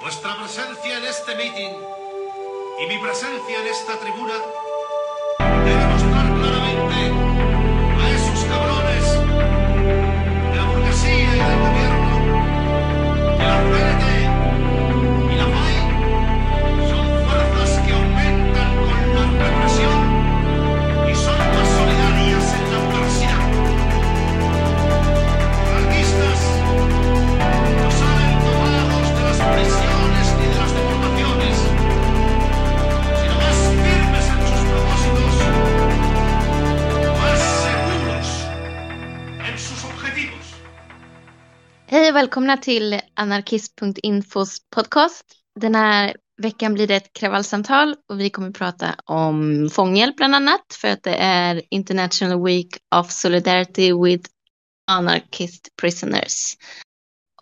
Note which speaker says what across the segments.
Speaker 1: Vuestra presencia en este meeting y mi presencia en esta tribuna
Speaker 2: välkomna till anarkist.infos podcast. Den här veckan blir det ett kravallsamtal och vi kommer prata om fånghjälp bland annat för att det är International Week of Solidarity with Anarchist Prisoners.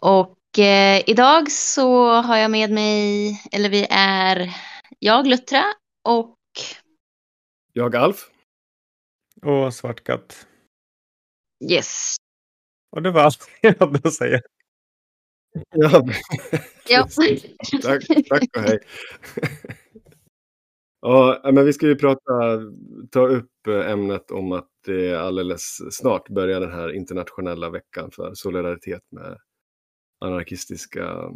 Speaker 2: Och eh, idag så har jag med mig, eller vi är jag Luttra och
Speaker 3: Jag Alf.
Speaker 4: Och Svartkatt.
Speaker 2: yes.
Speaker 4: Och det var allt jag hade att säga.
Speaker 3: Ja,
Speaker 2: Ja.
Speaker 3: tack, tack och hej. Ja, men vi ska ju prata, ta upp ämnet om att det alldeles snart börjar den här internationella veckan för solidaritet med anarkistiska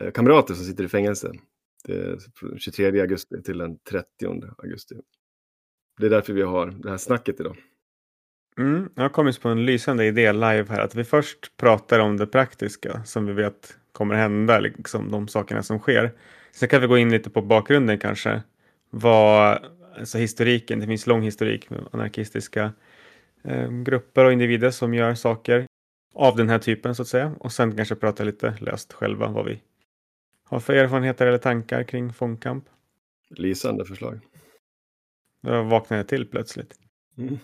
Speaker 3: eh, kamrater som sitter i fängelse. Det är från 23 augusti till den 30 augusti. Det är därför vi har det här snacket idag.
Speaker 4: Mm, jag har kommit på en lysande idé live här. Att vi först pratar om det praktiska som vi vet kommer hända. Liksom de sakerna som sker. Sen kan vi gå in lite på bakgrunden kanske. Vad, alltså historiken. Det finns lång historik med anarkistiska eh, grupper och individer som gör saker av den här typen så att säga. Och sen kanske prata lite löst själva vad vi har för erfarenheter eller tankar kring fångkamp.
Speaker 3: Lysande förslag.
Speaker 4: Då vaknade jag till plötsligt.
Speaker 3: Mm.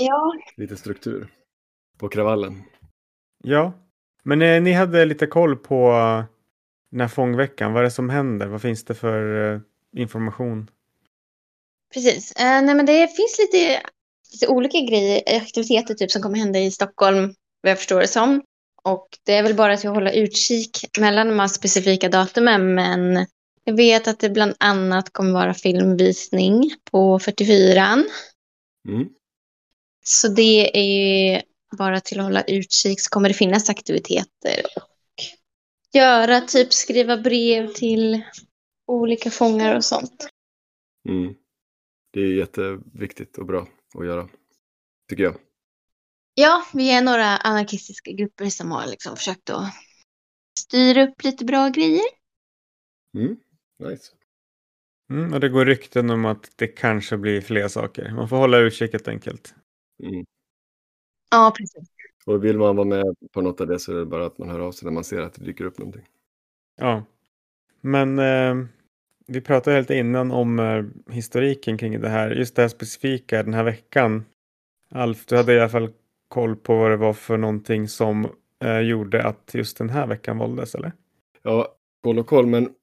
Speaker 2: Ja,
Speaker 3: Lite struktur på kravallen.
Speaker 4: Ja, men eh, ni hade lite koll på eh, den här fångveckan. Vad är det som händer? Vad finns det för eh, information?
Speaker 2: Precis. Eh, nej, men det finns lite, lite olika grejer, aktiviteter typ som kommer hända i Stockholm, vad jag förstår det som. Och det är väl bara att hålla utkik mellan de här specifika datumen, men jag vet att det bland annat kommer vara filmvisning på 44
Speaker 3: Mm.
Speaker 2: Så det är bara till att hålla utkik så kommer det finnas aktiviteter och göra, typ skriva brev till olika fångar och sånt.
Speaker 3: Mm. Det är jätteviktigt och bra att göra, tycker jag.
Speaker 2: Ja, vi är några anarkistiska grupper som har liksom försökt att styra upp lite bra grejer.
Speaker 3: Mm. Nice.
Speaker 4: Mm, och det går rykten om att det kanske blir fler saker. Man får hålla utkik helt enkelt.
Speaker 3: Mm.
Speaker 2: Ja, precis.
Speaker 3: Och vill man vara med på något av det så är det bara att man hör av sig när man ser att det dyker upp någonting.
Speaker 4: Ja, men eh, vi pratade helt innan om eh, historiken kring det här. Just det här specifika den här veckan. Alf, du hade i alla fall koll på vad det var för någonting som eh, gjorde att just den här veckan valdes, eller?
Speaker 3: Ja, koll och koll, men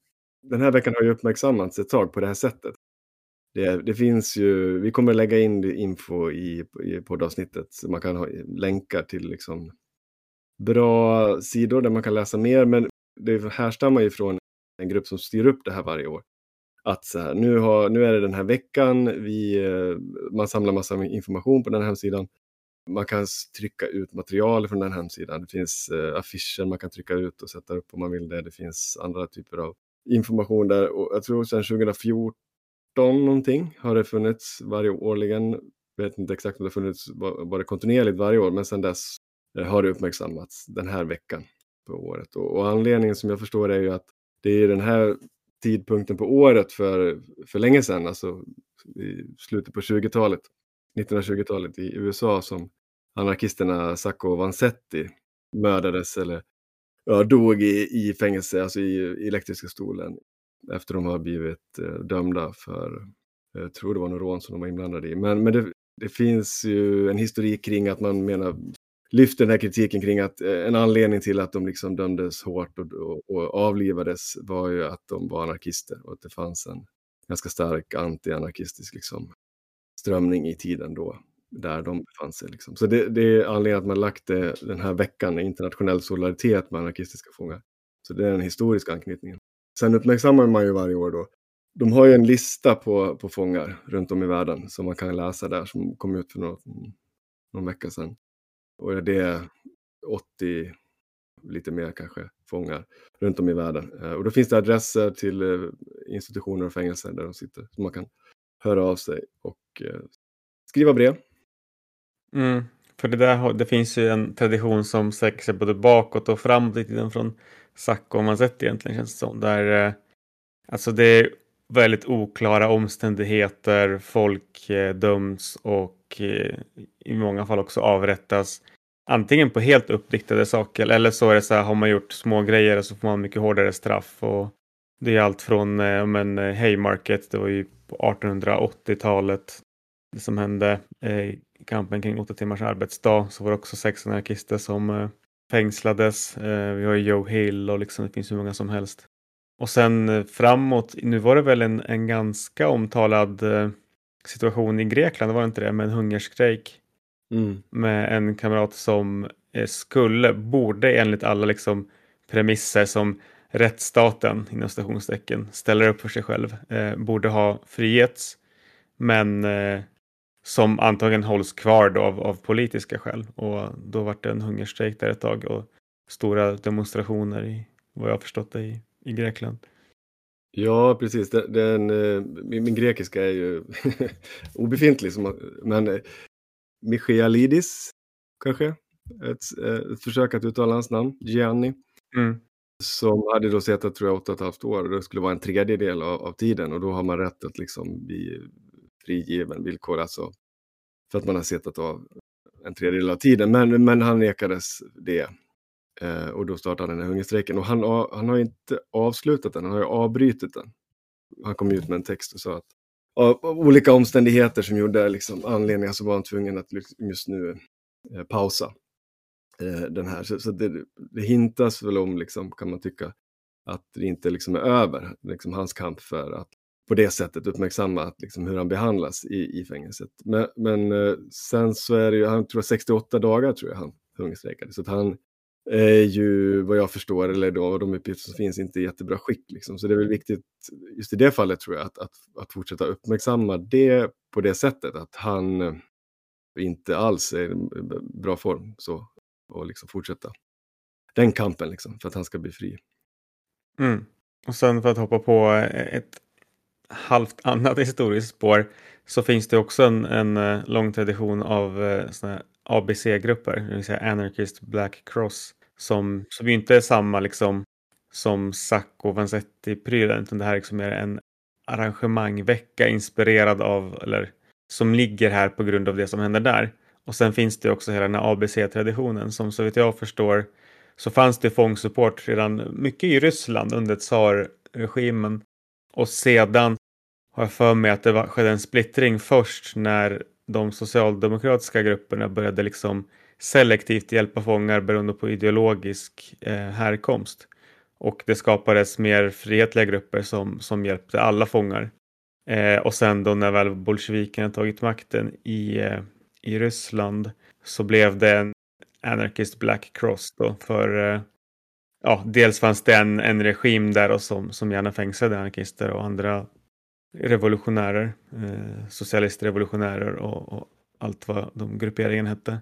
Speaker 3: den här veckan har ju uppmärksammats ett tag på det här sättet. Det, det finns ju, vi kommer lägga in info i, i poddavsnittet, så man kan ha länkar till liksom bra sidor där man kan läsa mer, men det härstammar ju från en grupp som styr upp det här varje år. Att så här, nu, har, nu är det den här veckan, vi, eh, man samlar massa information på den här hemsidan. Man kan trycka ut material från den här hemsidan. Det finns eh, affischer man kan trycka ut och sätta upp om man vill det. Det finns andra typer av information där. Och jag tror sedan 2014 någonting har det funnits varje årligen. Jag vet inte exakt om det har funnits bara kontinuerligt varje år, men sedan dess eh, har det uppmärksammats den här veckan på året. Och, och anledningen som jag förstår är ju att det är den här tidpunkten på året för, för länge sedan, alltså i slutet på 20-talet, 1920-talet i USA som anarkisterna Sacco och Vanzetti mördades eller ja, dog i, i fängelse, alltså i, i elektriska stolen efter de har blivit eh, dömda för, eh, jag tror det var något rån som de var inblandade i. Men, men det, det finns ju en historik kring att man menar lyfter den här kritiken kring att eh, en anledning till att de liksom dömdes hårt och, och, och avlivades var ju att de var anarkister och att det fanns en ganska stark anti-anarkistisk liksom, strömning i tiden då, där de befann sig. Liksom. Så det, det är anledningen att man lagt det, den här veckan, internationell solidaritet med anarkistiska fångar, Så det är den historiska anknytningen. Sen uppmärksammar man ju varje år då. De har ju en lista på, på fångar runt om i världen som man kan läsa där som kom ut för någon, någon vecka sedan. Och det är 80, lite mer kanske, fångar runt om i världen. Eh, och då finns det adresser till eh, institutioner och fängelser där de sitter. Så man kan höra av sig och eh, skriva brev.
Speaker 4: Mm. För det, där, det finns ju en tradition som sträcker sig både bakåt och framåt i tiden från Sacco, och man sett egentligen känns det som. Där, eh, alltså det är väldigt oklara omständigheter, folk eh, döms och eh, i många fall också avrättas antingen på helt uppdiktade saker eller så är det så här, har man gjort små grejer så får man mycket hårdare straff. Och det är allt från eh, men, Haymarket, det var ju på 1880-talet det som hände eh, kampen kring åtta timmars arbetsdag. Så var det också sex anarkister som eh, fängslades. Eh, vi har Joe Hill och liksom, det finns hur många som helst. Och sen eh, framåt, nu var det väl en, en ganska omtalad situation i Grekland, var det inte det, med en hungerstrejk Mm. Med en kamrat som skulle, borde enligt alla liksom premisser som rättsstaten inom stationstecken ställer upp för sig själv, eh, borde ha frigetts. Men eh, som antagligen hålls kvar då av, av politiska skäl. Och då var det en hungerstrejk där ett tag och stora demonstrationer i vad jag förstått det i, i Grekland.
Speaker 3: Ja, precis. Den, den eh, min, grekiska är ju obefintlig, men Michaelidis, kanske? Ett, ett försök att uttala hans namn, Gianni. Mm. Som hade då suttit, tror jag, åtta och ett halvt år. Det skulle vara en tredjedel av, av tiden och då har man rätt att liksom bli frigiven villkor, alltså för att man har suttit av en tredjedel av tiden. Men, men han nekades det. Eh, och då startade den här hungerstrejken. Och han, han har inte avslutat den, han har ju avbrutit den. Han kom ut med en text och sa att av, olika omständigheter som gjorde liksom, anledningar så var han tvungen att just nu eh, pausa eh, den här. Så, så det, det, hintas väl om, liksom, kan man tycka, att det inte liksom är över, liksom, hans kamp för att på det sättet uppmärksamma att, liksom, hur han behandlas i, i fängelset. Men, men eh, sen så är det ju, han tror 68 dagar tror jag han hungerstrejkade, så att han är ju vad jag förstår, eller då, de uppgifter som finns, inte i jättebra skick. Liksom. Så det är väl viktigt, just i det fallet tror jag, att, att, att fortsätta uppmärksamma det på det sättet, att han eh, inte alls är i eh, bra form. Så, och liksom fortsätta den kampen liksom, för att han ska bli fri.
Speaker 4: Mm. Och sen för att hoppa på ett halvt annat historiskt spår så finns det också en, en eh, lång tradition av eh, såna ABC-grupper, det vill säga Anarchist Black Cross, som, som ju inte är samma liksom som Sacco Vanzetti-prylen, utan det här är liksom är en arrangemangvecka inspirerad av, eller som ligger här på grund av det som händer där. Och sen finns det också hela den här ABC-traditionen som så vitt jag förstår så fanns det fångsupport redan mycket i Ryssland under tsarregimen. Och sedan har jag för mig att det var, skedde en splittring först när de socialdemokratiska grupperna började liksom selektivt hjälpa fångar beroende på ideologisk eh, härkomst. Och det skapades mer frihetliga grupper som, som hjälpte alla fångar. Eh, och sen då när väl bolsjevikerna tagit makten i, eh, i Ryssland så blev det en Anarchist Black Cross då för eh, ja, dels fanns det en, en regim där och som, som gärna fängslade anarkister och andra revolutionärer, eh, socialistrevolutionärer och, och allt vad de grupperingen hette.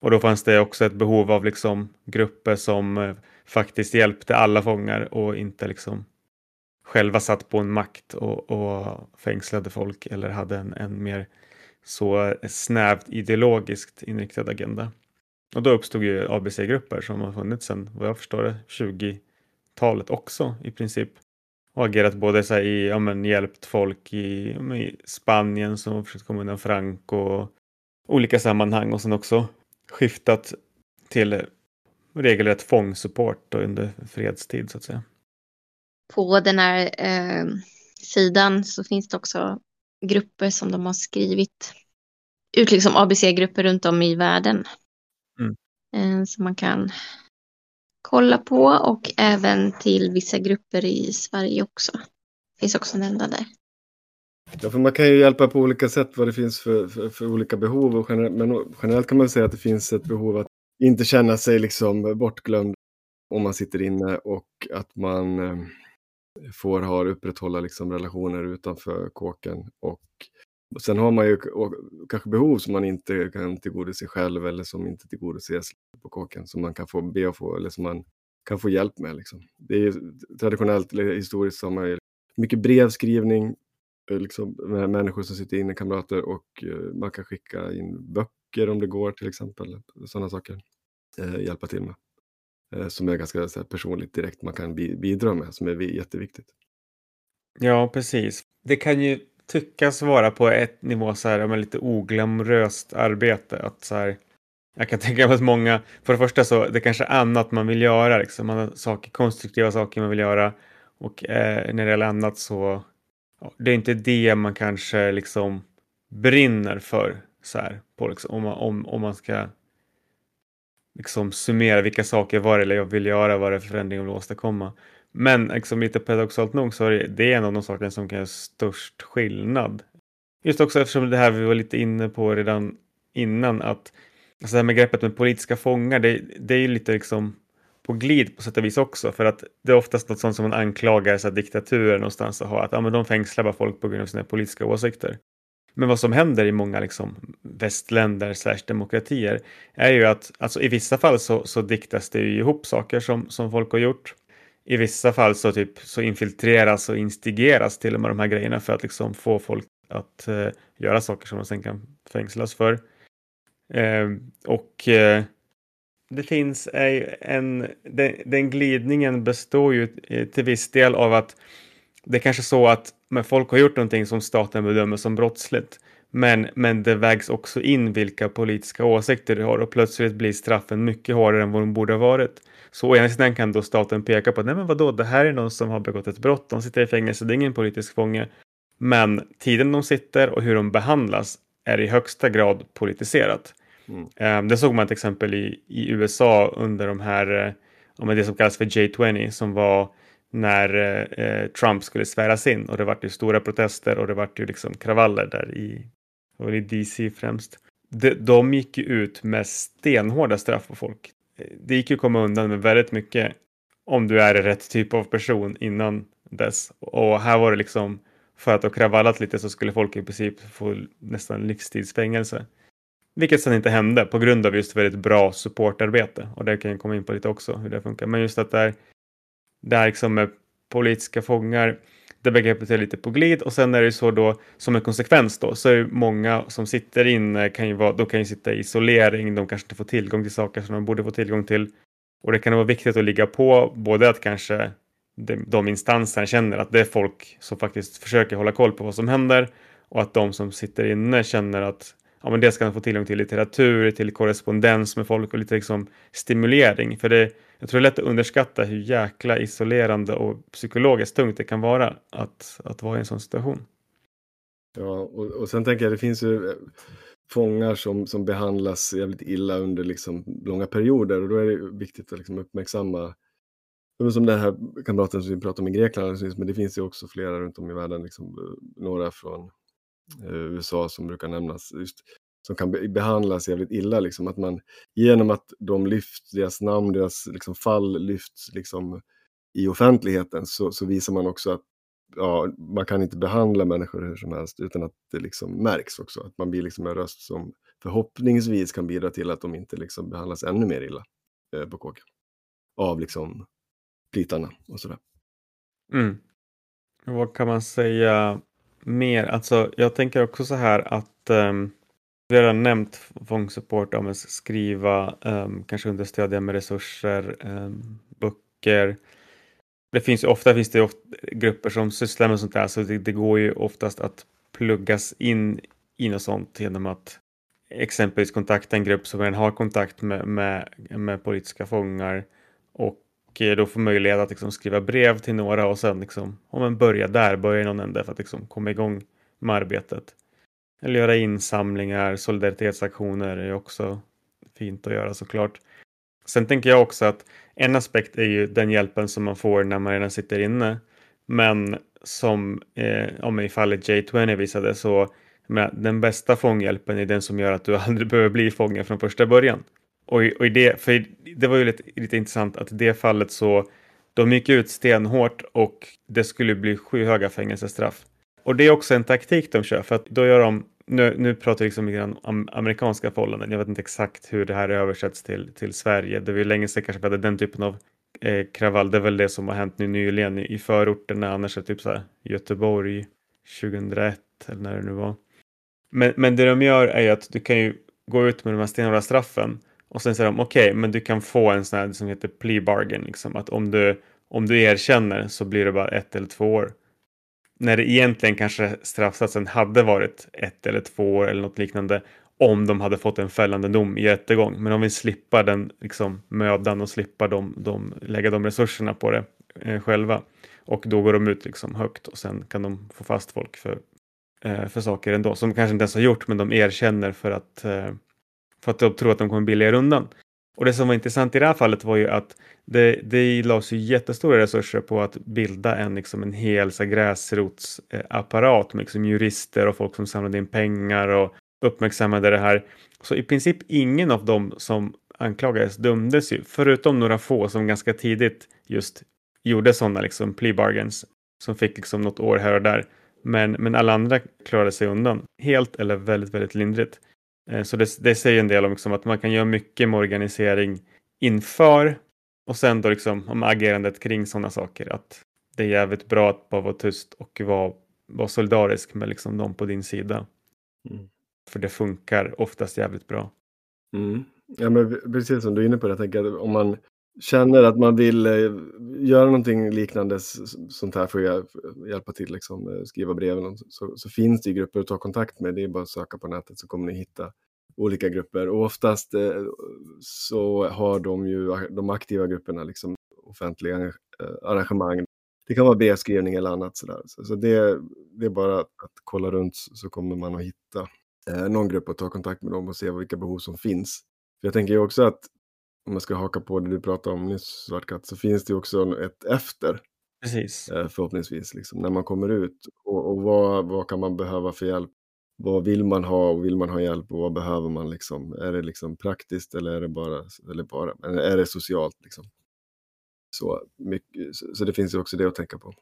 Speaker 4: Och då fanns det också ett behov av liksom grupper som eh, faktiskt hjälpte alla fångar och inte liksom själva satt på en makt och, och fängslade folk eller hade en, en mer så snävt ideologiskt inriktad agenda. Och då uppstod ju ABC-grupper som har funnits sedan, vad jag förstår det, 20-talet också i princip. Och agerat både så i, ja men hjälpt folk i, ja, i Spanien som har försökt komma undan Franco och olika sammanhang och sen också skiftat till regelrätt fångsupport under fredstid så att säga.
Speaker 2: På den här eh, sidan så finns det också grupper som de har skrivit ut, liksom ABC-grupper runt om i världen. Eh, som man kan kolla på och även till vissa grupper i Sverige också. Det finns också nämnda där.
Speaker 3: Ja, för man kan ju hjälpa på olika sätt vad det finns för, för, för olika behov. Och generellt, men generellt kan man säga att det finns ett behov att inte känna sig liksom bortglömd om man sitter inne och att man eh, får ha upprätthålla liksom relationer utanför kåken. Och sen har man ju kanske behov som man inte kan tillgodose själv eller som inte tillgodoses på kåken som man kan få be att få eller som man kan få hjälp med. Liksom. Det är traditionellt eller historiskt så har man ju mycket brevskrivning eh, liksom, med människor som sitter inne, kamrater och eh, man kan skicka in böcker om det går till exempel. Sådana saker. eh, hjälpa till med. Eh, som är ganska så här, personligt direkt man kan bidra med som är jätteviktigt.
Speaker 4: Ja, precis. Det kan ju tyckas vara på ett nivå så här, med lite oglamoröst arbete. Att så här, jag kan tänka mig att många, för det första så det kanske är annat man vill göra, liksom. man har saker, konstruktiva saker man vill göra och eh, när det gäller annat så ja, det är inte det man kanske liksom brinner för så här, på, liksom, om, man, om, om man ska liksom summera vilka saker var det jag vill göra, vad det är för förändring jag vill åstadkomma. Men liksom lite paradoxalt nog så är det, det är en av de sakerna som kan göra störst skillnad. Just också eftersom det här vi var lite inne på redan innan att alltså det här med greppet med politiska fångar, det, det är ju lite liksom på glid på sätt och vis också för att det är oftast något sånt som man anklagar så diktaturer någonstans att ha att ja, men de fängslar bara folk på grund av sina politiska åsikter. Men vad som händer i många liksom, västländer slash demokratier är ju att alltså, i vissa fall så, så diktas det ju ihop saker som, som folk har gjort. I vissa fall så, typ, så infiltreras och instigeras till och med de här grejerna för att liksom, få folk att eh, göra saker som de sen kan fängslas för. Eh, och eh, det finns en, den, den glidningen består ju eh, till viss del av att det är kanske så att men folk har gjort någonting som staten bedömer som brottsligt. Men, men det vägs också in vilka politiska åsikter du har och plötsligt blir straffen mycket hårdare än vad de borde ha varit. Så å ena sidan kan då staten peka på att nej men vadå, det här är någon som har begått ett brott, de sitter i fängelse, det är ingen politisk fånge. Men tiden de sitter och hur de behandlas är i högsta grad politiserat. Mm. Ehm, det såg man till exempel i, i USA under de här, om eh, det som kallas för J20 som var när eh, Trump skulle sväras in och det vart ju stora protester och det vart ju liksom kravaller där i, i DC främst. De, de gick ju ut med stenhårda straff på folk. Det gick ju att komma undan med väldigt mycket om du är rätt typ av person innan dess. Och här var det liksom för att ha kravallat lite så skulle folk i princip få nästan livstidsfängelse. Vilket sen inte hände på grund av just väldigt bra supportarbete. Och det kan jag komma in på lite också hur det funkar. Men just att det är, det är liksom med politiska fångar, det begreppet är lite på glid och sen är det ju så då som en konsekvens då så är många som sitter inne kan ju vara, de kan ju sitta i isolering, de kanske inte får tillgång till saker som de borde få tillgång till. Och det kan vara viktigt att ligga på både att kanske de, de instanserna känner att det är folk som faktiskt försöker hålla koll på vad som händer och att de som sitter inne känner att ja, men dels kan få tillgång till litteratur, till korrespondens med folk och lite liksom stimulering. För det, jag tror det är lätt att underskatta hur jäkla isolerande och psykologiskt tungt det kan vara att, att vara i en sån situation.
Speaker 3: Ja, och, och sen tänker jag det finns ju eh, fångar som, som behandlas jävligt illa under liksom långa perioder och då är det viktigt att liksom uppmärksamma som den här kamraten som vi pratade om i Grekland, men det finns ju också flera runt om i världen, liksom, eh, några från Eh, USA som brukar nämnas, just, som kan behandlas jävligt illa. Liksom, att man, genom att de lyfts, deras namn, deras liksom, fall lyfts liksom, i offentligheten så, så, visar man också att ja, man kan inte behandla människor hur som helst utan att det liksom märks också. Att man blir liksom en röst som förhoppningsvis kan bidra till att de inte liksom behandlas ännu mer illa eh, på kåken. Av liksom plitarna och sådär.
Speaker 4: Mm. Vad kan man säga mer, alltså jag tänker också så här att um, vi har redan nämnt fångsupport om att skriva, um, kanske understödja med resurser, um, böcker. Det finns ju ofta finns det ofta grupper som sysslar med sånt där så det, det, går ju oftast att pluggas in i något sånt genom att exempelvis kontakta en grupp som redan har kontakt med, med, med politiska fångar och Eh, då få möjlighet att liksom skriva brev till några och sen liksom, om man börjar där, börja i någon ände för att liksom komma igång med arbetet. Eller göra insamlingar, solidaritetsaktioner är också fint att göra såklart. Sen tänker jag också att en aspekt är ju den hjälpen som man får när man redan sitter inne. Men som eh, om i fallet J20 visade så men den bästa fånghjälpen är den som gör att du aldrig behöver bli fånge från första början. Och, i, och i det, för det var ju lite, lite intressant att i det fallet så de gick ut stenhårt och det skulle bli skyhöga fängelsestraff. Och det är också en taktik de kör för att då gör de nu, nu pratar vi liksom om amerikanska förhållanden. Jag vet inte exakt hur det här översätts till, till Sverige. Det var ju länge sedan kanske vi hade den typen av eh, kravall. Det är väl det som har hänt nu nyligen i, i förorterna. Annars är det typ så här Göteborg 2001 eller när det nu var. Men, men det de gör är ju att du kan ju gå ut med de här stenhårda straffen och sen säger de okej, okay, men du kan få en sån här som heter plea bargain. Liksom, att om du, om du erkänner så blir det bara ett eller två år när det egentligen kanske straffsatsen hade varit ett eller två år eller något liknande om de hade fått en fällande dom i rättegång. Men om vi slipper den liksom, mödan och slipper de, de, lägga de resurserna på det eh, själva. Och då går de ut liksom högt och sen kan de få fast folk för, eh, för saker ändå som kanske inte ens har gjort men de erkänner för att, eh, för att de tror att de kommer billigare undan. Och det som var intressant i det här fallet var ju att det, det lades ju jättestora resurser på att bilda en, liksom en hel gräsrotsapparat med liksom jurister och folk som samlade in pengar och uppmärksammade det här. Så i princip ingen av dem som anklagades dömdes ju, förutom några få som ganska tidigt just gjorde sådana liksom plea bargains som fick liksom något år här och där. Men, men alla andra klarade sig undan, helt eller väldigt, väldigt lindrigt. Eh, så det, det säger en del om liksom att man kan göra mycket med organisering inför och sen då liksom om agerandet kring sådana saker. Att det är jävligt bra att bara vara tyst och vara, vara solidarisk med liksom dem på din sida. Mm. För det funkar oftast jävligt bra.
Speaker 3: Mm. Ja, men precis som du är inne på det, jag tänker att om man känner att man vill eh, göra någonting liknande sånt här för att hjälpa till, liksom, eh, skriva brev, så, så finns det grupper att ta kontakt med. Det är bara att söka på nätet så kommer ni hitta olika grupper. Och oftast eh, så har de ju de aktiva grupperna liksom offentliga arrangemang. Det kan vara brevskrivning eller annat sådär. Så, så det, det är bara att, att kolla runt så kommer man att hitta någon grupp och ta kontakt med dem och se vilka behov som finns. För jag tänker ju också att om man ska haka på det du pratade om nyss, Svartkatt, så finns det också ett efter.
Speaker 4: Precis.
Speaker 3: Eh, förhoppningsvis, liksom, när man kommer ut. Och, och vad, vad kan man behöva för hjälp? Vad vill man ha och vill man ha hjälp och vad behöver man? Liksom? Är det liksom praktiskt eller är det bara, eller bara är det socialt? Liksom? Så, mycket, så det finns ju också det att tänka på.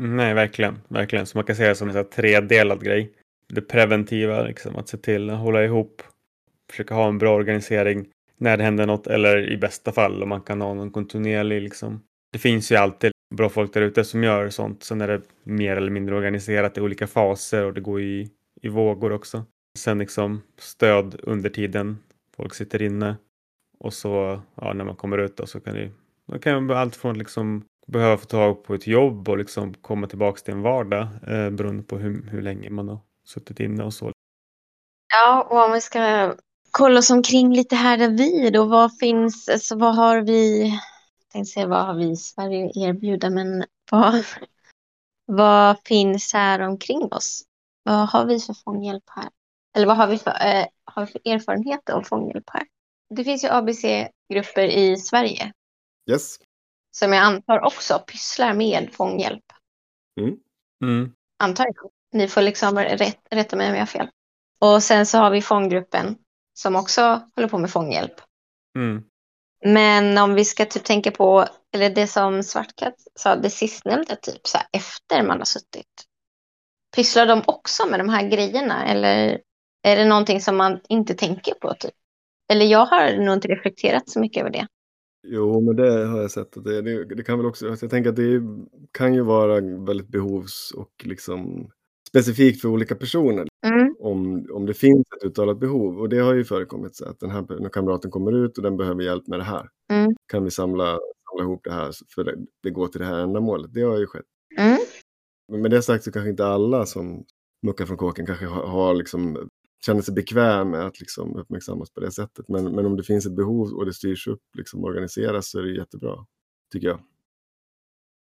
Speaker 4: Nej, verkligen. verkligen. Så man kan säga det som en tredelad grej. Det preventiva, liksom, att se till att hålla ihop, försöka ha en bra organisering när det händer något eller i bästa fall om man kan ha någon kontinuerlig liksom. Det finns ju alltid bra folk där ute som gör sånt. Sen är det mer eller mindre organiserat i olika faser och det går i, i vågor också. Sen liksom stöd under tiden folk sitter inne och så ja, när man kommer ut då, så kan det, då kan man allt från liksom behöva få tag på ett jobb och liksom komma tillbaka till en vardag eh, beroende på hur, hur länge man har suttit inne och så.
Speaker 2: Ja, och om vi ska kolla oss omkring lite här där vi då. Vad finns, alltså vad har vi, jag tänkte säga vad har vi i Sverige att erbjuda, men vad, vad finns här omkring oss? Vad har vi för fånghjälp här? Eller vad har vi för, eh, har vi för erfarenheter av fånghjälp här? Det finns ju ABC-grupper i Sverige.
Speaker 3: Yes.
Speaker 2: Som jag antar också pysslar med fånghjälp.
Speaker 3: Mm.
Speaker 4: Mm.
Speaker 2: Antar jag. Ni får liksom rätt, rätta mig om jag har fel. Och sen så har vi fånggruppen som också håller på med fånghjälp.
Speaker 4: Mm.
Speaker 2: Men om vi ska typ tänka på, eller det som Svartkatt sa, det sistnämnda, typ så här, efter man har suttit. Pysslar de också med de här grejerna eller är det någonting som man inte tänker på? Typ? Eller jag har nog inte reflekterat så mycket över det.
Speaker 3: Jo, men det har jag sett. Det, det, det kan väl också, alltså jag tänker att det kan ju vara väldigt behovs och liksom specifikt för olika personer.
Speaker 2: Mm.
Speaker 3: Om, om det finns ett uttalat behov. Och det har ju förekommit så att den här kamraten kommer ut och den behöver hjälp med det här.
Speaker 2: Mm.
Speaker 3: Kan vi samla, samla ihop det här för det, det går till det här ändamålet. Det har ju skett.
Speaker 2: Mm.
Speaker 3: Men med det sagt så kanske inte alla som muckar från kåken kanske har, har liksom, känner sig bekväm med att liksom uppmärksammas på det sättet. Men, men om det finns ett behov och det styrs upp, liksom organiseras så är det jättebra, tycker jag.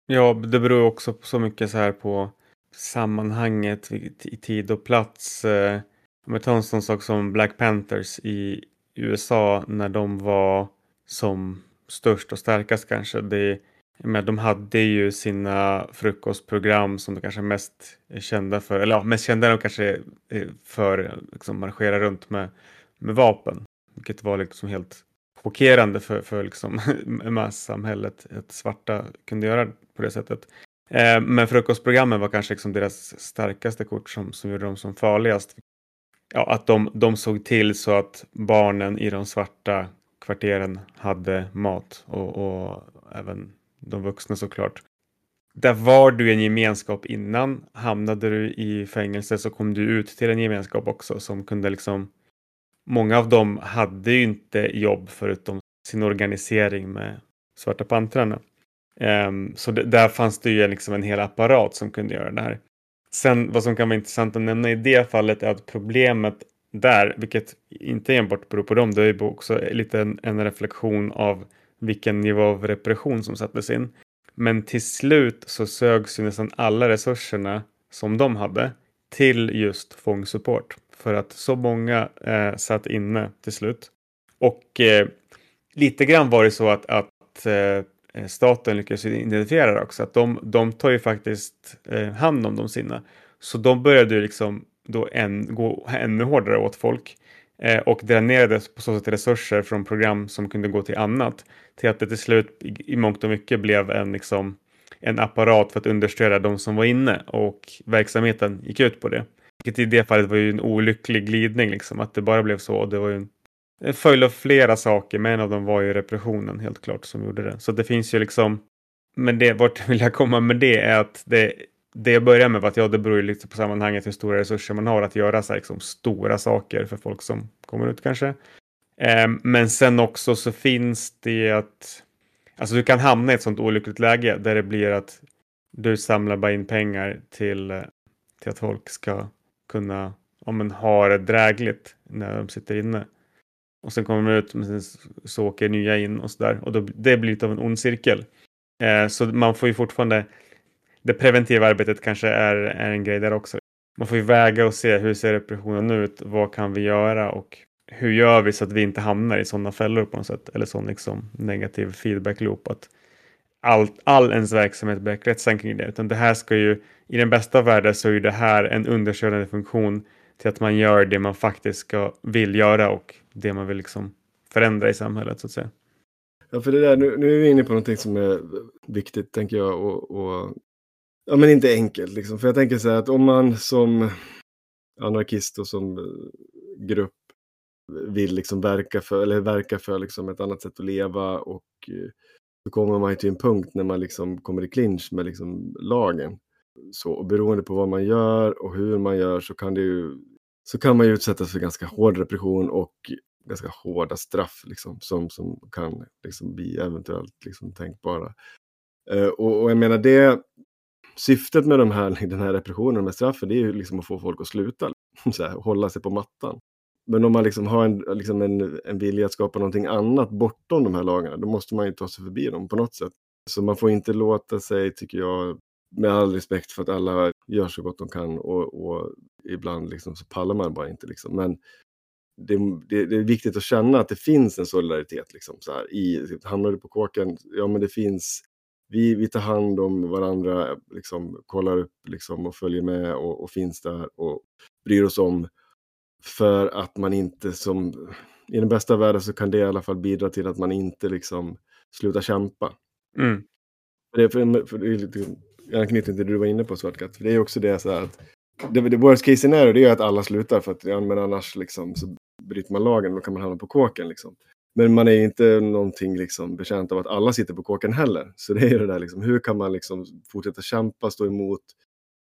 Speaker 4: Ja, det beror också på så mycket så här på sammanhanget i tid och plats. Eh, om jag tar en sån sak som Black Panthers i USA när de var som störst och starkast kanske. Det, men de hade ju sina frukostprogram som de kanske mest är kända för, eller ja, mest kända de kanske för för liksom marschera runt med, med vapen. vilket var liksom helt chockerande för, för liksom massamhället att svarta kunde göra på det sättet. Eh, men frukostprogrammen var kanske liksom deras starkaste kort som, som gjorde dem som farligast. Ja, att de, de såg till så att barnen i de svarta kvarteren hade mat och, och även de vuxna såklart. Där var du en gemenskap innan. Hamnade du i fängelse så kom du ut till en gemenskap också som kunde liksom Många av dem hade ju inte jobb förutom sin organisering med Svarta pantrarna. Um, så det, där fanns det ju liksom en hel apparat som kunde göra det här. Sen vad som kan vara intressant att nämna i det fallet är att problemet där, vilket inte enbart beror på dem, det är ju också lite en, en reflektion av vilken nivå av repression som sattes in. Men till slut så sögs ju nästan alla resurserna som de hade till just fångsupport för att så många eh, satt inne till slut. Och eh, lite grann var det så att, att eh, Eh, staten lyckades identifiera det också, att de, de tar ju faktiskt eh, hand om de sina. Så de började ju liksom då en, gå ännu hårdare åt folk eh, och dränerades på så sätt resurser från program som kunde gå till annat till att det till slut i, i mångt och mycket blev en, liksom, en apparat för att understödja de som var inne och verksamheten gick ut på det. Vilket i det fallet var ju en olycklig glidning liksom, att det bara blev så. Det var ju en, Eh, en följd av flera saker, men en av dem var ju repressionen helt klart som gjorde det. Så det finns ju liksom, men det, vart vill jag komma med det är att det, det jag börjar med var att ja, det beror ju lite på sammanhanget hur stora resurser man har att göra så här, liksom, stora saker för folk som kommer ut kanske. Eh, men sen också så finns det att Alltså du kan hamna i ett sånt olyckligt läge där det blir att du samlar bara in pengar till, eh, till att folk ska kunna om man har det drägligt när de sitter inne. Och sen kommer de ut, men sen så åker nya in och sådär. Och då, det blir lite av en ond cirkel. Eh, så man får ju fortfarande, det preventiva arbetet kanske är, är en grej där också. Man får ju väga och se hur ser repressionen ut, vad kan vi göra och hur gör vi så att vi inte hamnar i sådana fällor på något sätt eller sån liksom negativ feedback loop att all, all ens verksamhet blir kretsar kring det utan det här ska ju i den bästa världen så är det här en underkörande funktion till att man gör det man faktiskt ska, vill göra och det man vill liksom förändra i samhället så att säga.
Speaker 3: Ja, för det där, nu, nu är vi inne på någonting som är viktigt tänker jag och, och ja, men inte enkelt liksom. För jag tänker så här att om man som anarkist och som grupp vill liksom verka för, eller verka för liksom ett annat sätt att leva och så kommer man till en punkt när man liksom kommer i clinch med liksom lagen. Så, och beroende på vad man gör och hur man gör så kan, det ju, så kan man ju utsättas för ganska hård repression och ganska hårda straff liksom, som, som kan liksom bli eventuellt liksom, tänkbara. Eh, och, och, jag menar det, syftet med de här, den här repressionen, med straffen, det är ju liksom att få folk att sluta, liksom, så här, hålla sig på mattan. Men om man liksom har en, liksom en, en vilja att skapa någonting annat bortom de här lagarna, då måste man ju ta sig förbi dem på något sätt. Så man får inte låta sig, tycker jag, med all respekt för att alla gör så gott de kan och, och ibland liksom så pallar man bara inte. Liksom. Men det, det, det, är viktigt att känna att det finns en solidaritet. Liksom, så här, i, hamnar du på kåken, ja men det finns, vi, vi tar hand om varandra, liksom, kollar upp liksom, och följer med och, och finns där och bryr oss om. För att man inte som, i den bästa världen så kan det i alla fall bidra till att man inte liksom slutar kämpa. Mm. För det, för, för det jag anknyter anknytning till det du var inne på Svartkatt. För det är också det så här att det, det worst case scenario det är att alla slutar för att ja, men annars liksom, så bryter man lagen och då kan man hamna på kåken. Liksom. Men man är inte någonting liksom bekänt av att alla sitter på kåken heller. Så det är det där liksom, hur kan man liksom fortsätta kämpa, stå emot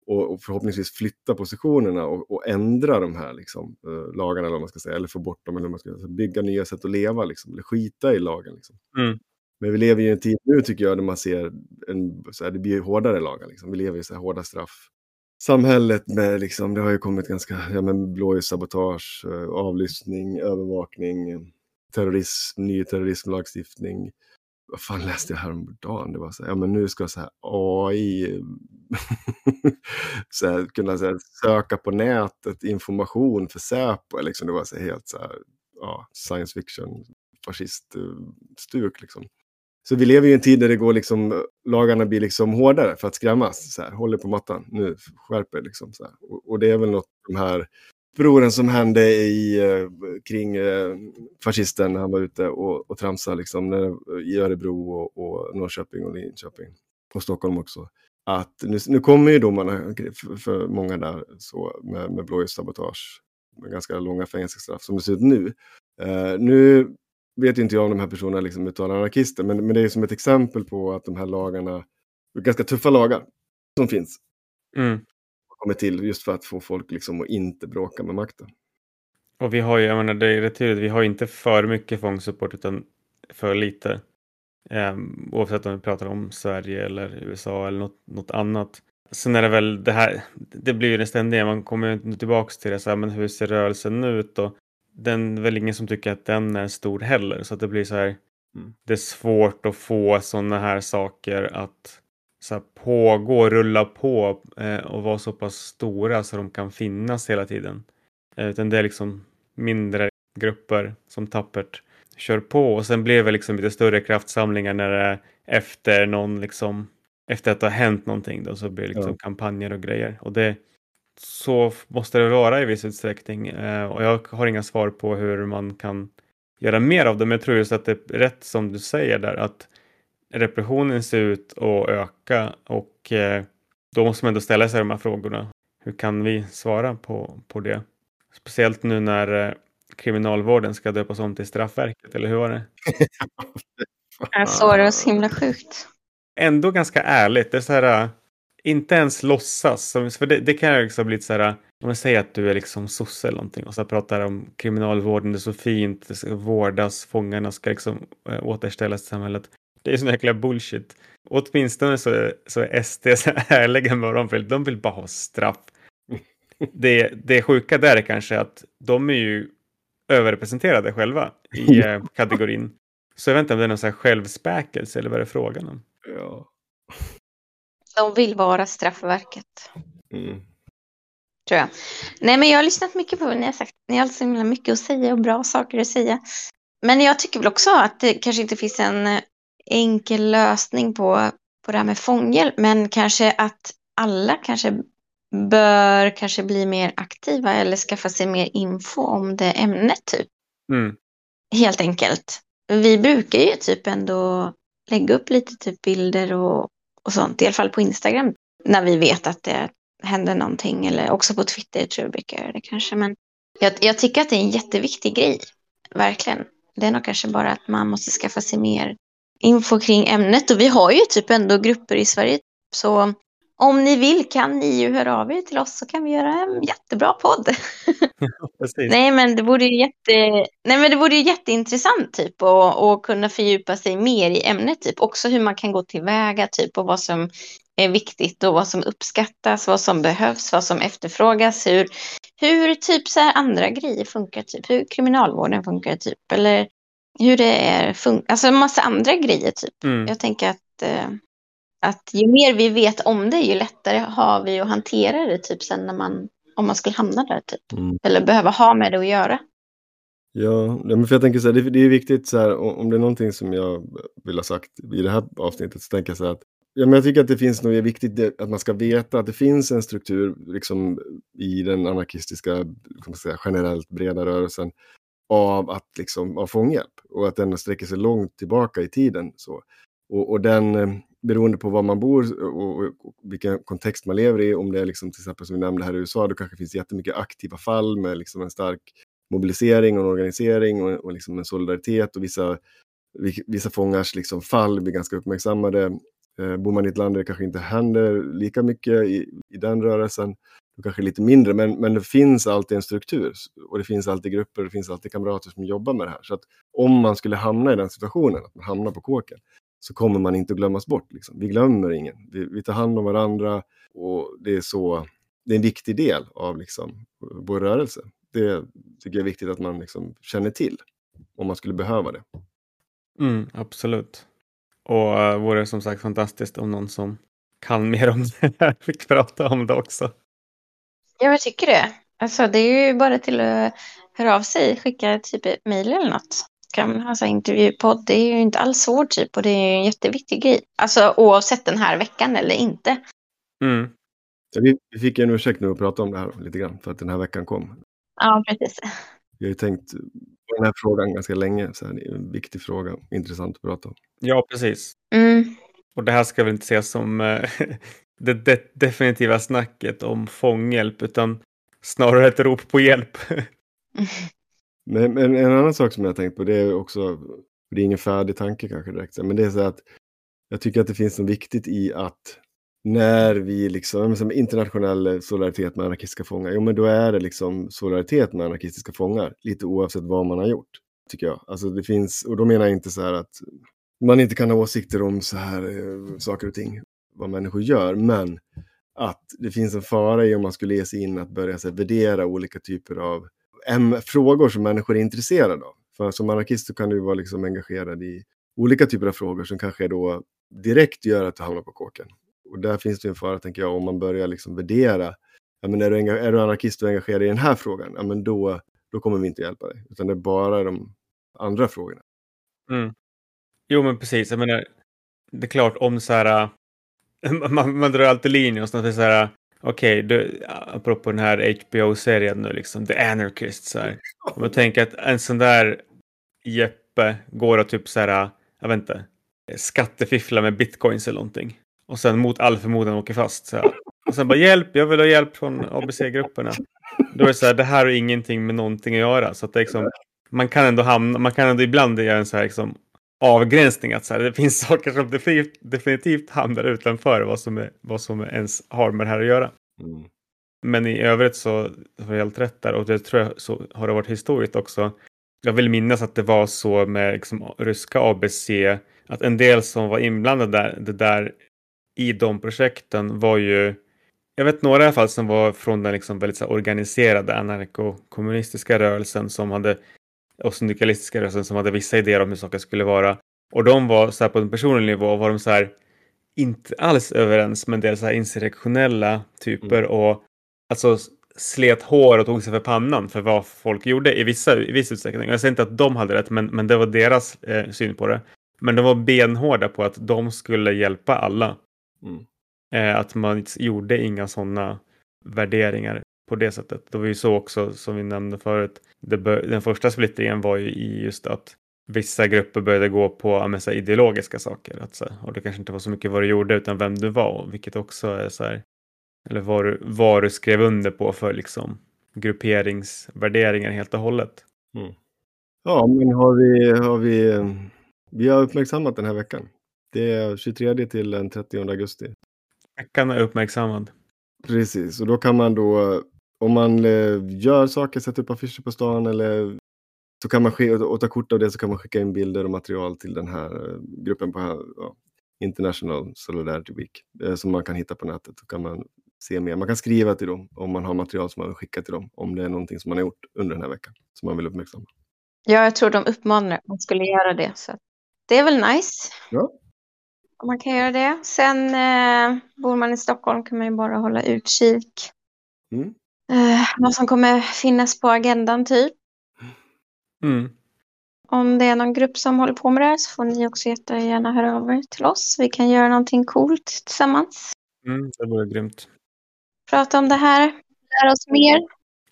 Speaker 3: och, och förhoppningsvis flytta positionerna och, och ändra de här liksom, eh, lagarna eller vad man ska säga, eller få bort dem, eller man ska säga, bygga nya sätt att leva, liksom, eller skita i lagen. Liksom. Mm. Men vi lever i en tid nu tycker jag där man ser en, så här, det blir hårdare lagar. Liksom. Vi lever i så här hårda straff. Samhället med liksom, det har ju kommit ganska, ja men blåljussabotage, eh, avlyssning, övervakning, terrorism, ny terrorismlagstiftning. Vad fan läste jag häromdagen? Det var så här, ja men nu ska så här AI så här, kunna så här, söka på nätet information för Säpo. Liksom. Det var så här, helt så här, ja, science fiction fasciststuk eh, liksom. Så vi lever i en tid där det går liksom, lagarna blir liksom hårdare för att skrämmas. Så här, håller på mattan, nu skärper liksom. Så och, och, det är väl något de här upproren som hände i, eh, kring eh, fascisten när han var ute och, och tramsade liksom, när, i Örebro och, och Norrköping och Linköping. Och Stockholm också. Att nu, nu kommer ju domarna för, för många där så, med, med blåljussabotage med ganska långa fängelsestraff som det ser ut nu. Uh, nu vet inte jag om de här personerna liksom uttalar anarkister, men, men det är som ett exempel på att de här lagarna, ganska tuffa lagar som finns,
Speaker 4: Mm.
Speaker 3: kommer till just för att få folk liksom att inte bråka med makten.
Speaker 4: Och vi har ju, jag menar, det är rätt tydligt, vi har inte för mycket fångsupport utan för lite. Um, oavsett om vi pratar om Sverige eller USA eller något, något annat. Sen är det väl det här, det blir ju det ständiga, man kommer ju tillbaka till det så här, men hur ser rörelsen ut? Och den är väl ingen som tycker att den är stor heller, så att det blir så här,
Speaker 3: Mm.
Speaker 4: det är svårt att få sådana här saker att så här, pågå, rulla på eh, och vara så pass stora så de kan finnas hela tiden. Eh, utan det är liksom mindre grupper som tappert kör på och sen blir det liksom lite större kraftsamlingar när det efter någon liksom efter att det har hänt någonting då så blir det liksom
Speaker 3: Ja.
Speaker 4: kampanjer och grejer och det så måste det vara i viss utsträckning eh, och jag har inga svar på hur man kan göra mer av det men jag tror just att det är rätt som du säger där att repressionen ser ut att öka och eh, då måste man ändå ställa sig de här frågorna. Hur kan vi svara på, på det? Speciellt nu när eh, kriminalvården ska döpas om till straffverket, eller hur var det?
Speaker 2: Jag såg det så himla sjukt.
Speaker 4: Ändå ganska ärligt, det är så här, inte ens låtsas. För det, det kan ju liksom bli så här, om man säger att du är liksom sosse eller någonting och så pratar om kriminalvården, det är så fint, det ska vårdas, fångarna ska liksom äh, återställas till samhället. Det är sån jäkla bullshit. Åtminstone så, så är SD så ärliga med vad de vill. De vill bara ha straff. Det, det sjuka där är kanske att de är ju överrepresenterade själva i eh, kategorin. Så jag vet inte om det är någon sån här självspäkelse eller vad det är frågan om.
Speaker 3: Ja.
Speaker 2: De vill vara straffverket,
Speaker 3: Mm.
Speaker 2: tror jag. Nej, men jag har lyssnat mycket på vad ni har sagt. Ni har så himla mycket att säga och bra saker att säga. Men jag tycker väl också att det kanske inte finns en enkel lösning på, på det här med fånghjälp, men kanske att alla kanske bör kanske bli mer aktiva eller skaffa sig mer info om det ämnet, typ.
Speaker 4: Mm.
Speaker 2: Helt enkelt. Vi brukar ju typ ändå lägga upp lite typ bilder och, och sånt, i alla fall på Instagram, när vi vet att det händer någonting, eller också på Twitter tror jag brukar göra det kanske. Men jag, jag tycker att det är en jätteviktig grej, verkligen. Det är nog kanske bara att man måste skaffa sig mer info kring ämnet och vi har ju typ ändå grupper i Sverige, så om ni vill kan ni ju höra av er till oss så kan vi göra en jättebra podd. Nej, men det vore ju jätte... Nej, men det vore ju jätteintressant typ och, och kunna fördjupa sig mer i ämnet typ. Också hur man kan gå tillväga typ och vad som är viktigt och vad som uppskattas, vad som behövs, vad som efterfrågas, hur, hur typ så här andra grejer funkar typ, hur kriminalvården funkar typ eller hur det är, fun- alltså en massa andra grejer typ.
Speaker 4: Mm.
Speaker 2: Jag tänker att, eh, att ju mer vi vet om det, ju lättare har vi att hantera det typ sen när man, om man skulle hamna där typ.
Speaker 3: Mm.
Speaker 2: Eller behöva ha med det att göra.
Speaker 3: Ja, men för jag tänker så här, det, det är viktigt så här, om det är någonting som jag vill ha sagt i det här avsnittet så tänker jag så här att ja, men jag tycker att det finns något viktigt att man ska veta att det finns en struktur liksom, i den anarkistiska, säga, generellt breda rörelsen av, att, liksom, av fånghjälp och att den sträcker sig långt tillbaka i tiden. Så. Och, och den, eh, beroende på var man bor och, och, och vilken kontext man lever i, om det är liksom, till exempel som vi nämnde här i USA, då kanske finns jättemycket aktiva fall med liksom en stark mobilisering och en organisering och, och liksom en solidaritet och vissa, vissa fångars liksom fall blir ganska uppmärksammade. Eh, bor man i ett land där det kanske inte händer lika mycket i, i den rörelsen, då kanske lite mindre, men, men det finns alltid en struktur och det finns alltid grupper, det finns alltid kamrater som jobbar med det här. Så att om man skulle hamna i den situationen, att man hamnar på kåken, så kommer man inte att glömmas bort. Liksom. Vi glömmer ingen. Vi, vi tar hand om varandra och det är så, det är en viktig del av liksom, vår rörelse. Det tycker jag är viktigt att man liksom känner till om man skulle behöva det.
Speaker 4: Mm, absolut. Och uh, vore som sagt fantastiskt om någon som kan mer om det här fick prata om det också.
Speaker 2: Ja, jag tycker det. Alltså, det är ju bara till att höra av sig, skicka typ ett mejl eller något. Kan man ha så här intervjupodd, det är ju inte alls svårt typ och det är ju en jätteviktig grej. Alltså oavsett den här veckan eller inte.
Speaker 4: Mm.
Speaker 3: Vi, fick en ursäkt nu att prata om det här lite grann för att den här veckan kom.
Speaker 2: Ja, precis.
Speaker 3: Vi har ju tänkt på den här frågan ganska länge. Så här, det är en viktig fråga, intressant att prata om.
Speaker 4: Ja, precis.
Speaker 2: Mm.
Speaker 4: Och det här ska väl inte ses som eh, det, det definitiva snacket om fånghjälp utan snarare ett rop på hjälp.
Speaker 3: Men, men en annan sak som jag har tänkt på det är också, det är ingen färdig tanke kanske direkt, men det är så att jag tycker att det finns något viktigt i att när vi liksom, som internationell solidaritet med anarkistiska fångar, jo men då är det liksom solidaritet med anarkistiska fångar, lite oavsett vad man har gjort, tycker jag. Alltså det finns, och då menar jag inte så här att man inte kan ha åsikter om så här eh, saker och ting, vad människor gör, men att det finns en fara i om man skulle ge sig in att börja så här, värdera olika typer av frågor som människor är intresserade av. För som anarkist så kan du vara liksom engagerad i olika typer av frågor som kanske då direkt gör att du hamnar på kåken. Och där finns det en fara, tänker jag, om man börjar liksom värdera. Ja, men är, du är du anarkist och engagerad i den här frågan, ja, men då, då kommer vi inte hjälpa dig. Utan det är bara de andra frågorna.
Speaker 4: Mm. Jo, men precis. Jag menar, det är klart om så här. Man, man drar alltid linjer och Så här, Okej, okay, apropå den här HBO-serien nu, liksom, The Anarchist. Så här. Om jag tänker att en sån där Jeppe går och typ så här, jag vet inte, skattefiffla med bitcoins eller någonting. Och sen mot all förmodan åker fast. Så här. Och sen bara hjälp, jag vill ha hjälp från ABC-grupperna. Då är det så här, det här har ingenting med någonting att göra. Så att det är liksom, man kan ändå hamna, man kan ändå ibland göra en så här liksom, avgränsning. Att så här, det finns saker som definitivt, definitivt hamnar utanför vad som, är, vad som ens har med det här att göra.
Speaker 3: Mm.
Speaker 4: Men i övrigt så har jag helt rätt där och det tror jag så har det varit historiskt också. Jag vill minnas att det var så med liksom, ryska ABC att en del som var inblandade där, det där i de projekten var ju jag vet några i alla fall som var från den liksom väldigt så här, organiserade anarkokommunistiska rörelsen som hade och syndikalistiska rörelsen som hade vissa idéer om hur saker skulle vara. Och de var så här på en personlig nivå var de så här inte alls överens med deras så här insurrektionella typer
Speaker 3: Mm.
Speaker 4: och alltså slet hår och tog sig för pannan för vad folk gjorde i vissa i viss utsträckning. Jag säger inte att de hade rätt, men, men det var deras eh, syn på det. Men de var benhårda på att de skulle hjälpa alla.
Speaker 3: Mm.
Speaker 4: Eh, att man gjorde inga sådana värderingar på det sättet. Det var ju så också som vi nämnde förut. Det bör, den första splittringen var ju i just att vissa grupper började gå på så här, ideologiska saker. Att, så, här, och det kanske inte var så mycket vad du gjorde utan vem du var. Vilket också är så här. Eller vad du, vad du skrev under på för liksom grupperingsvärderingar helt och hållet.
Speaker 3: Ja, men har vi, har vi, vi har uppmärksammat den här veckan. Det är 23 till den 30 augusti.
Speaker 4: Veckan är uppmärksammad.
Speaker 3: Precis, och då kan man då, om man eh, gör saker, sätter upp affischer på stan eller så kan man och ta kort av det så kan man skicka in bilder och material till den här eh, gruppen på ja, International Solidarity Week eh, som man kan hitta på nätet. Så kan man se mer. Man kan skriva till dem om man har material som man vill skicka till dem. Om det är någonting som man har gjort under den här veckan som man vill uppmärksamma.
Speaker 2: Ja, jag tror de uppmanar att man skulle göra det. Så det är väl nice.
Speaker 3: Ja.
Speaker 2: Om man kan göra det. Sen eh, bor man i Stockholm kan man ju bara hålla utkik.
Speaker 3: Mm.
Speaker 2: Eh, vad som kommer finnas på agendan typ.
Speaker 4: Mm.
Speaker 2: Om det är någon grupp som håller på med det här så får ni också jättegärna höra av er till oss. Vi kan göra någonting coolt tillsammans.
Speaker 4: Mm, det vore grymt.
Speaker 2: Prata om det här. Lära oss mer.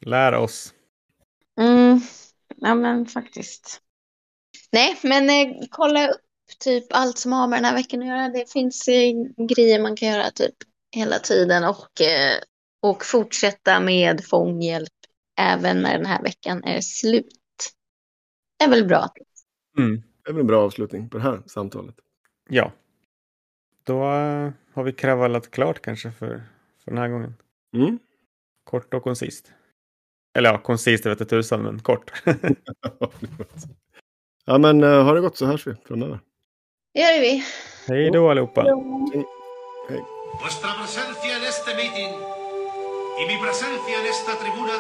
Speaker 4: Lär oss.
Speaker 2: Mm. Ja men faktiskt. Nej men eh, kolla upp typ allt som har med den här veckan att göra. Det finns eh, grejer man kan göra typ hela tiden och, eh, och fortsätta med fånghjälp även när den här veckan är slut. Det är väl bra.
Speaker 4: Mm.
Speaker 3: Det är väl en bra avslutning på det här samtalet.
Speaker 4: Ja. Då eh, har vi kravallat klart kanske för, för den här gången.
Speaker 3: Mm.
Speaker 4: Kort och koncist. Eller ja, koncist det vet jag tusan, men kort.
Speaker 3: ja men uh, har det gått så hörs vi framöver.
Speaker 2: Det gör vi.
Speaker 4: Hej då allihopa.
Speaker 1: Vuestra presencia en este meeting y mi presencia en esta tribuna